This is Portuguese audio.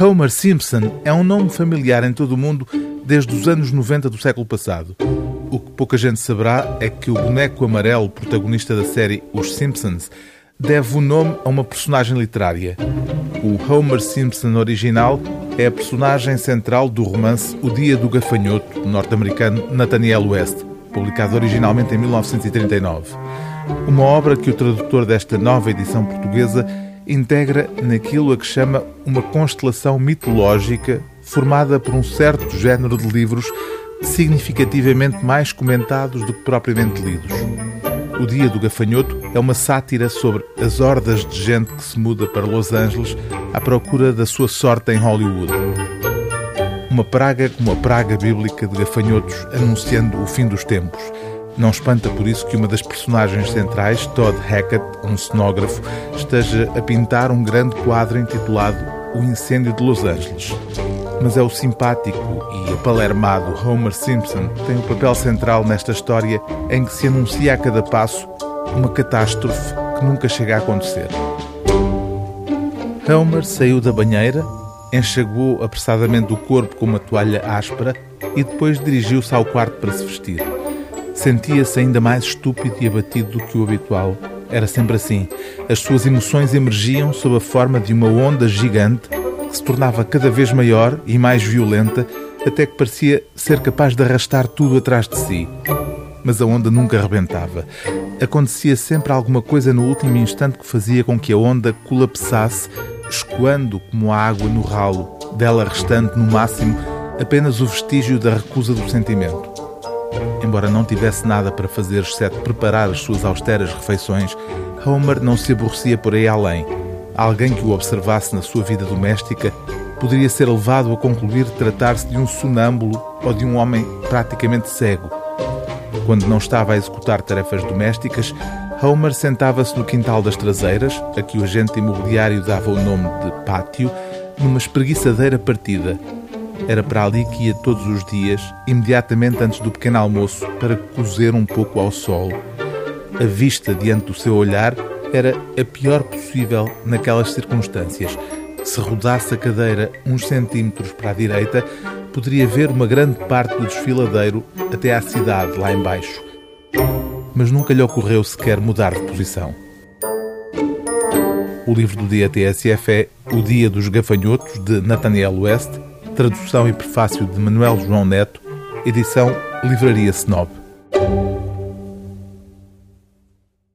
Homer Simpson é um nome familiar em todo o mundo desde os anos 90 do século passado. O que pouca gente saberá é que o boneco amarelo, protagonista da série Os Simpsons, deve o nome a uma personagem literária. O Homer Simpson original é a personagem central do romance O Dia do Gafanhoto, norte-americano Nathaniel West, publicado originalmente em 1939. Uma obra que o tradutor desta nova edição portuguesa integra naquilo a que chama uma constelação mitológica formada por um certo género de livros significativamente mais comentados do que propriamente lidos. O Dia do Gafanhoto é uma sátira sobre as hordas de gente que se muda para Los Angeles à procura da sua sorte em Hollywood. Uma praga como a praga bíblica de gafanhotos anunciando o fim dos tempos não espanta por isso que uma das personagens centrais, Todd Hackett, um cenógrafo, esteja a pintar um grande quadro intitulado O Incêndio de Los Angeles. Mas é o simpático e apalermado Homer Simpson que tem o papel central nesta história em que se anuncia a cada passo uma catástrofe que nunca chega a acontecer. Homer saiu da banheira, enxagou apressadamente o corpo com uma toalha áspera e depois dirigiu-se ao quarto para se vestir. Sentia-se ainda mais estúpido e abatido do que o habitual. Era sempre assim. As suas emoções emergiam sob a forma de uma onda gigante que se tornava cada vez maior e mais violenta, até que parecia ser capaz de arrastar tudo atrás de si. Mas a onda nunca rebentava. Acontecia sempre alguma coisa no último instante que fazia com que a onda colapsasse, escoando como a água no ralo, dela restante, no máximo, apenas o vestígio da recusa do sentimento. Embora não tivesse nada para fazer exceto preparar as suas austeras refeições, Homer não se aborrecia por aí além. Alguém que o observasse na sua vida doméstica poderia ser levado a concluir tratar-se de um sonâmbulo ou de um homem praticamente cego. Quando não estava a executar tarefas domésticas, Homer sentava-se no quintal das traseiras, a que o agente imobiliário dava o nome de pátio, numa espreguiçadeira partida, era para ali que ia todos os dias, imediatamente antes do pequeno almoço, para cozer um pouco ao sol. A vista diante do seu olhar era a pior possível naquelas circunstâncias. Se rodasse a cadeira uns centímetros para a direita, poderia ver uma grande parte do desfiladeiro até à cidade lá embaixo. Mas nunca lhe ocorreu sequer mudar de posição. O livro do dia TSF é O Dia dos Gafanhotos, de Nathaniel West, tradução e prefácio de Manuel João Neto, edição Livraria Snob.